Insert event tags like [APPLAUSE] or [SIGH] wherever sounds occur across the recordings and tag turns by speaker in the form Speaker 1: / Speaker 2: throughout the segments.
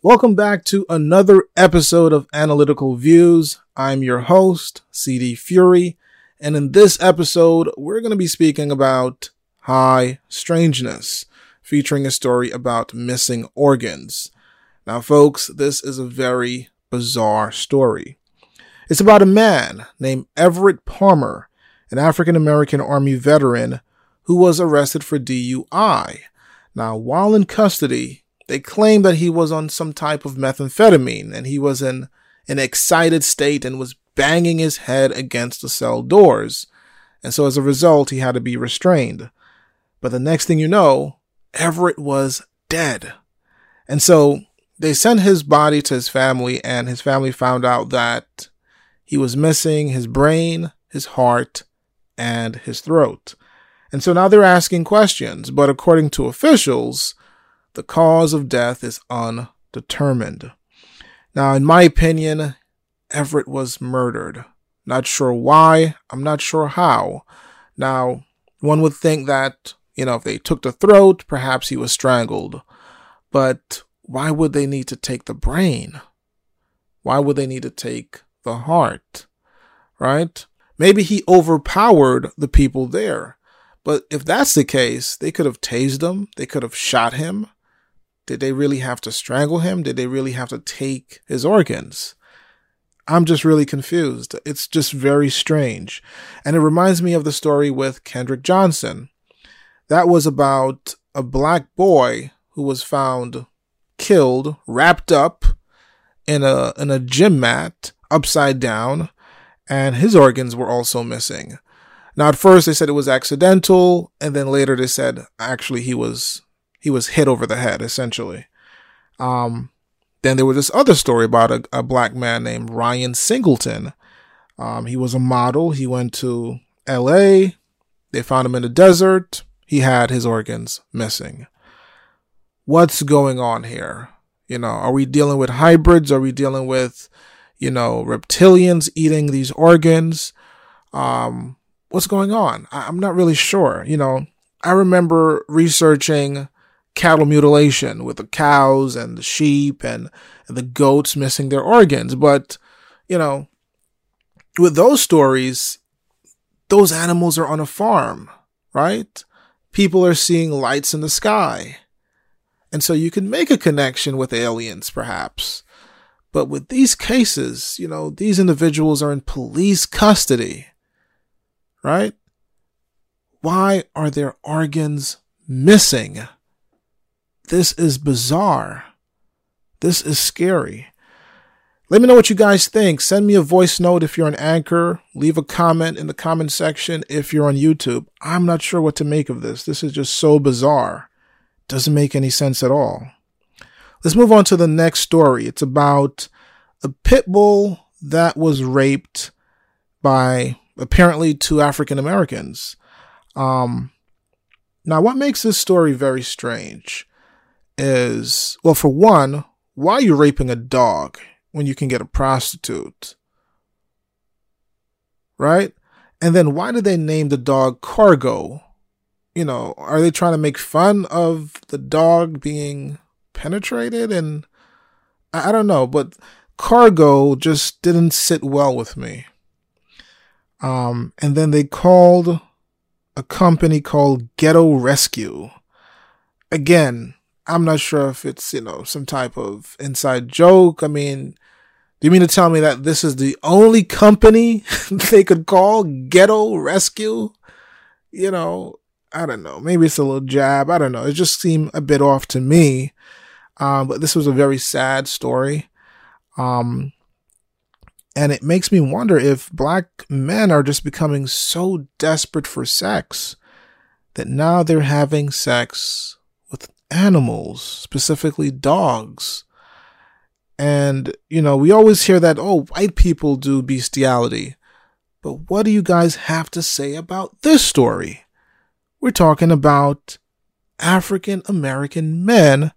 Speaker 1: Welcome back to another episode of Analytical Views. I'm your host, CD Fury, and in this episode, we're going to be speaking about High Strangeness, featuring a story about missing organs. Now, folks, this is a very bizarre story. It's about a man named Everett Palmer, an African American Army veteran who was arrested for DUI. Now, while in custody, they claimed that he was on some type of methamphetamine and he was in an excited state and was banging his head against the cell doors. And so as a result, he had to be restrained. But the next thing you know, Everett was dead. And so they sent his body to his family and his family found out that he was missing his brain, his heart, and his throat. And so now they're asking questions, but according to officials, the cause of death is undetermined. Now, in my opinion, Everett was murdered. Not sure why. I'm not sure how. Now, one would think that, you know, if they took the throat, perhaps he was strangled. But why would they need to take the brain? Why would they need to take the heart? Right? Maybe he overpowered the people there. But if that's the case, they could have tased him, they could have shot him, did they really have to strangle him? Did they really have to take his organs? I'm just really confused. It's just very strange. And it reminds me of the story with Kendrick Johnson. That was about a black boy who was found killed, wrapped up in a in a gym mat, upside down, and his organs were also missing. Now at first they said it was accidental, and then later they said actually he was he was hit over the head essentially. Um, then there was this other story about a, a black man named Ryan Singleton. Um, he was a model. He went to L.A. They found him in the desert. He had his organs missing. What's going on here? You know, are we dealing with hybrids? Are we dealing with, you know, reptilians eating these organs? Um, what's going on? I- I'm not really sure. You know, I remember researching cattle mutilation with the cows and the sheep and, the goats missing their organs. But, you know, with those stories, those animals are on a farm, right? People are seeing lights in the sky. And so you can make a connection with aliens, perhaps. But with these cases, you know, these individuals are in police custody, right? Why are their organs missing? This is bizarre. This is scary. Let me know what you guys think. Send me a voice note if you're an anchor. Leave a comment in the comment section if you're on YouTube. I'm not sure what to make of this. This is just so bizarre. Doesn't make any sense at all. Let's move on to the next story. It's about a pit bull that was raped by apparently two African Americans. Um, now, what makes this story very strange is well, for one, why are you raping a dog when you can get a prostitute? Right? And then why did they name the dog Cargo? You know, are they trying to make fun of the dog being penetrated? And I, don't know, but Cargo just didn't sit well with me. Um, and then they called a company called Ghetto Rescue. Again, I'm not sure if it's, you know, some type of inside joke. I mean, do you mean to tell me that this is the only company [LAUGHS] they could call Ghetto Rescue? You know, I don't know. Maybe it's a little jab. I don't know. It just seemed a bit off to me. Um, but this was a very sad story. Um, and it makes me wonder if black men are just becoming so desperate for sex that now they're having sex animals, specifically dogs. And, you know, we always hear that, oh, white people do bestiality. But what do you guys have to say about this story? We're talking about African American men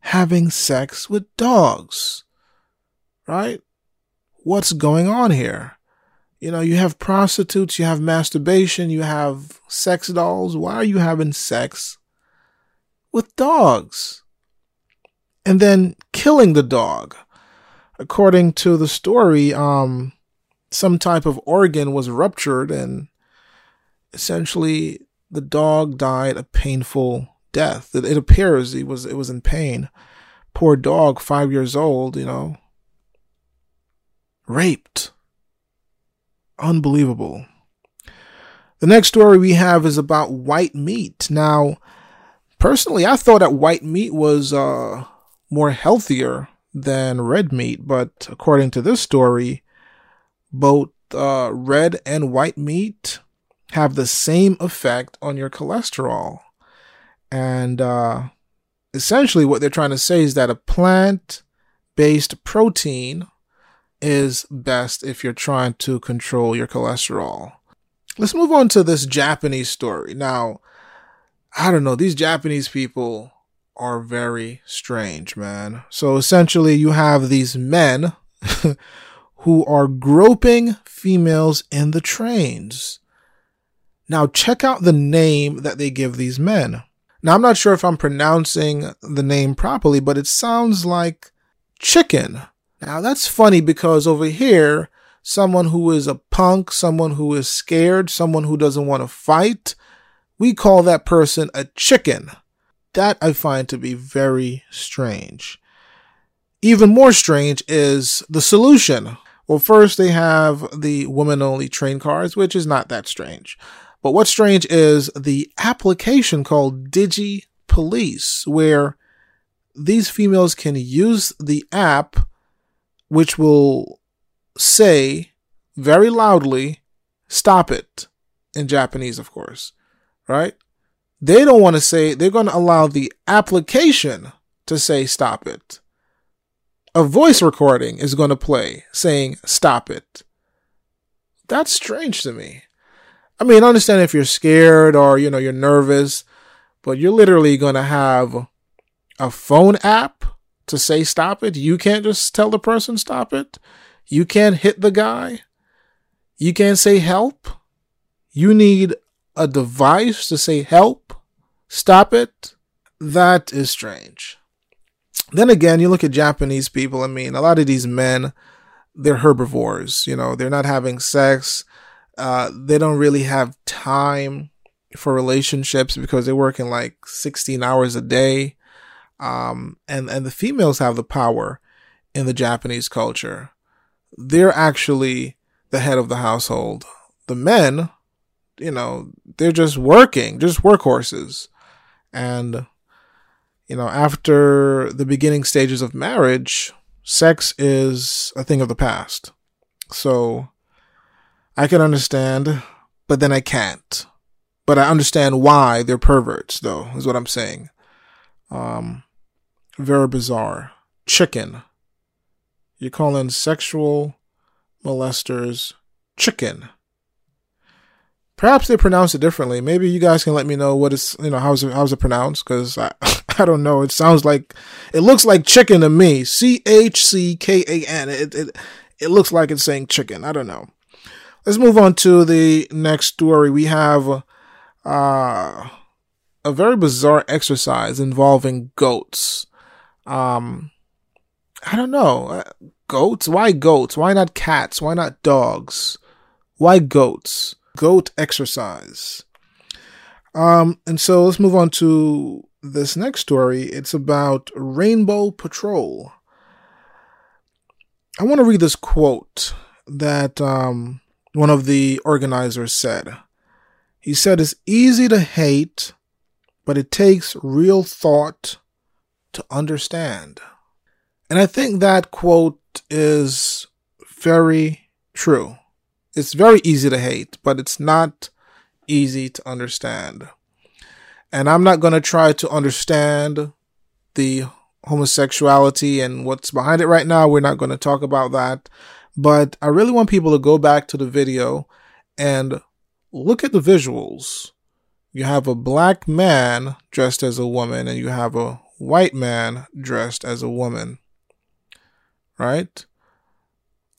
Speaker 1: having sex with dogs. Right? What's going on here? You know, you have prostitutes, you have masturbation, you have sex dolls. Why are you having sex with dogs. and then killing the dog. According to the story, um, some type of organ was ruptured and essentially the dog died a painful death. It, it appears he was it was in pain. Poor dog, five years old, you know, raped. Unbelievable. The next story we have is about white meat. Now, personally, I thought that white meat was uh, more healthier than red meat, but according to this story, both uh, red and white meat have the same effect on your cholesterol. And uh, essentially, what they're trying to say is that a plant based protein is best if you're trying to control your cholesterol. Let's move on to this Japanese story. Now, I don't know, these Japanese people are very strange, man. So essentially, you have these men [LAUGHS] who are groping females in the trains. Now, check out the name that they give these men. Now, I'm not sure if I'm pronouncing the name properly, but it sounds like chicken. Now, that's funny because over here, someone who is a punk, someone who is scared, someone who doesn't want to fight, we call that person a chicken. That I find to be very strange. Even more strange is the solution. Well, first they have the women only train cars, which is not that strange. But what's strange is the application called Digi Police, where these females can use the app, which will say very loudly, stop it, in Japanese, of course, right? They don't want to say, they're going to allow the application to say stop it. A voice recording is going to play saying stop it. That's strange to me. I mean, I understand if you're scared or, you know, you're nervous, but you're literally going to have a phone app to say stop it. You can't just tell the person stop it. You can't hit the guy. You can't say help. You need a device to say help, stop it. That is strange. Then again, you look at Japanese people. I mean, a lot of these men, they're herbivores. You know, they're not having sex uh, they don't really have time for relationships because they're working like 16 hours a day. Um, and, and the females have the power in the Japanese culture. They're actually the head of the household. The men, you know, they're just working, just workhorses. And, you know, after the beginning stages of marriage, sex is a thing of the past. So, I can understand, but then I can't. But I understand why they're perverts, though, is what I'm saying. Um, very bizarre. Chicken. You're calling sexual molesters chicken. Perhaps they pronounce it differently. Maybe you guys can let me know what is, you know, how's it, how's it pronounced? Cause I, [LAUGHS] I don't know. It sounds like, it looks like chicken to me. C H C K A N. It, it, it looks like it's saying chicken. I don't know. Let's move on to the next story. We have uh, a very bizarre exercise involving goats. Um, I don't know. Uh, goats? Why goats? Why not cats? Why not dogs? Why goats? Goat exercise. Um, and so let's move on to this next story. It's about Rainbow Patrol. I want to read this quote that um, one of the organizers said. He said, It's easy to hate, but it takes real thought to understand. And I think that quote is very true. It's very easy to hate, but it's not easy to understand. And I'm not going to try to understand the homosexuality and what's behind it right now. We're not going to talk about that. But I really want people to go back to the video and look at the visuals. You have a black man dressed as a woman, and you have a white man dressed as a woman. Right?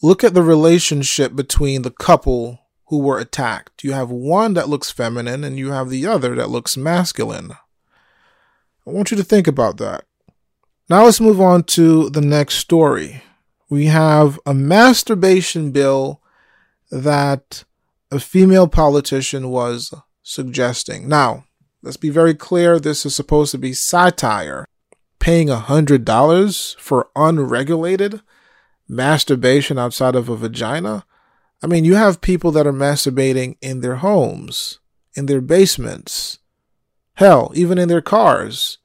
Speaker 1: Look at the relationship between the couple who were attacked. You have one that looks feminine, and you have the other that looks masculine. I want you to think about that. Now let's move on to the next story. We have a masturbation bill that a female politician was suggesting. Now, let's be very clear this is supposed to be satire. Paying a $100 for unregulated masturbation outside of a vagina? I mean, you have people that are masturbating in their homes, in their basements, hell, even in their cars.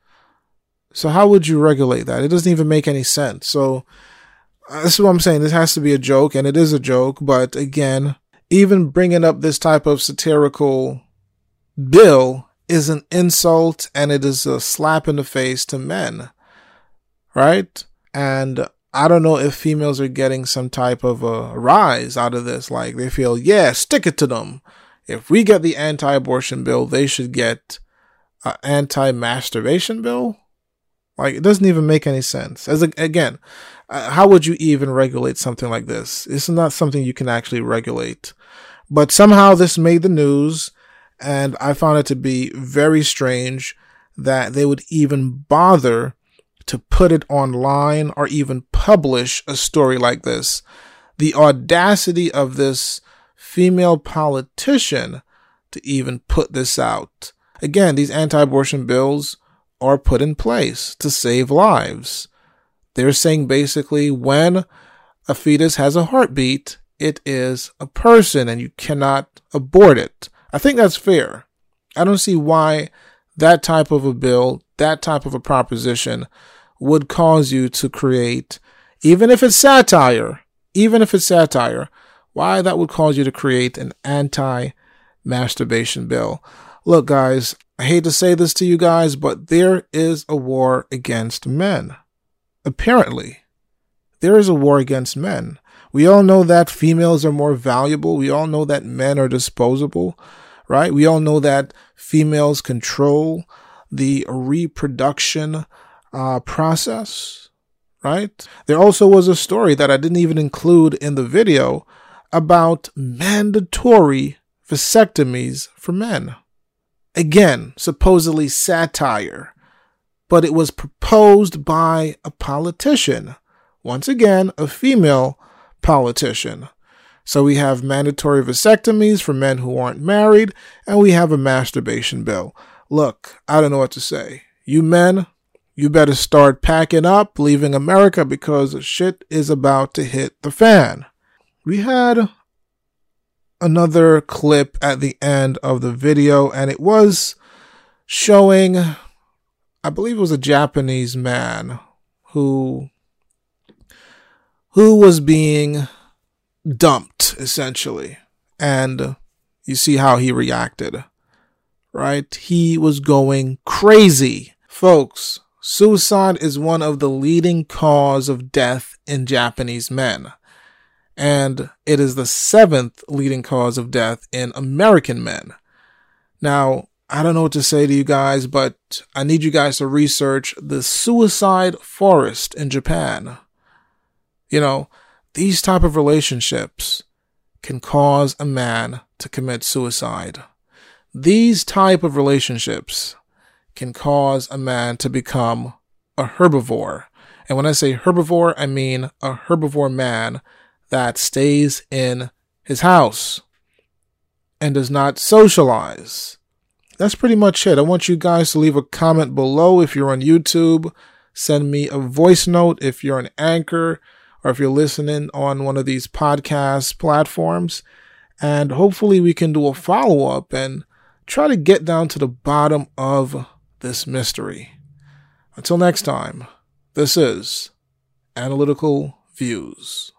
Speaker 1: So, how would you regulate that? It doesn't even make any sense. So, uh, this is what I'm saying. This has to be a joke, and it is a joke. But again, even bringing up this type of satirical bill is an insult and it is a slap in the face to men. Right? And I don't know if females are getting some type of a rise out of this. Like they feel, yeah, stick it to them. If we get the anti abortion bill, they should get an anti masturbation bill. Like it doesn't even make any sense. As a, again, uh, how would you even regulate something like this? Is not something you can actually regulate. But somehow this made the news, and I found it to be very strange that they would even bother to put it online or even publish a story like this. The audacity of this female politician to even put this out. Again, these anti abortion bills are put in place to save lives. They're saying basically when a fetus has a heartbeat, it is a person and you cannot abort it. I think that's fair. I don't see why that type of a bill, that type of a proposition would cause you to create, even if it's satire, even if it's satire, why that would cause you to create an anti masturbation bill. Look, guys, I hate to say this to you guys, but there is a war against men. Apparently, there is a war against men. We all know that females are more valuable. We all know that men are disposable, right? We all know that females control the reproduction uh, process, right? There also was a story that I didn't even include in the video about mandatory vasectomies for men. Again, supposedly satire, but it was proposed by a politician. Once again, a female politician. So we have mandatory vasectomies for men who aren't married, and we have a masturbation bill. Look, I don't know what to say. You men, you better start packing up, leaving America because shit is about to hit the fan. We had another clip at the end of the video, and it was showing, I believe it was a Japanese man who who was being dumped essentially, and you see how he reacted, right? He was going crazy, folks. Suicide is one of the leading cause of death in Japanese men and it is the seventh leading cause of death in American men. Now, I don't know what to say to you guys, but I need you guys to research the suicide forest in Japan. You know, these type of relationships can cause a man to commit suicide. These type of relationships can cause a man to become a herbivore. And when I say herbivore, I mean a herbivore man that stays in his house and does not socialize. That's pretty much it. I want you guys to leave a comment below if you're on YouTube. Send me a voice note if you're an anchor or if you're listening on one of these podcast platforms. And hopefully we can do a follow up and try to get down to the bottom of this mystery. Until next time, this is Analytical Views.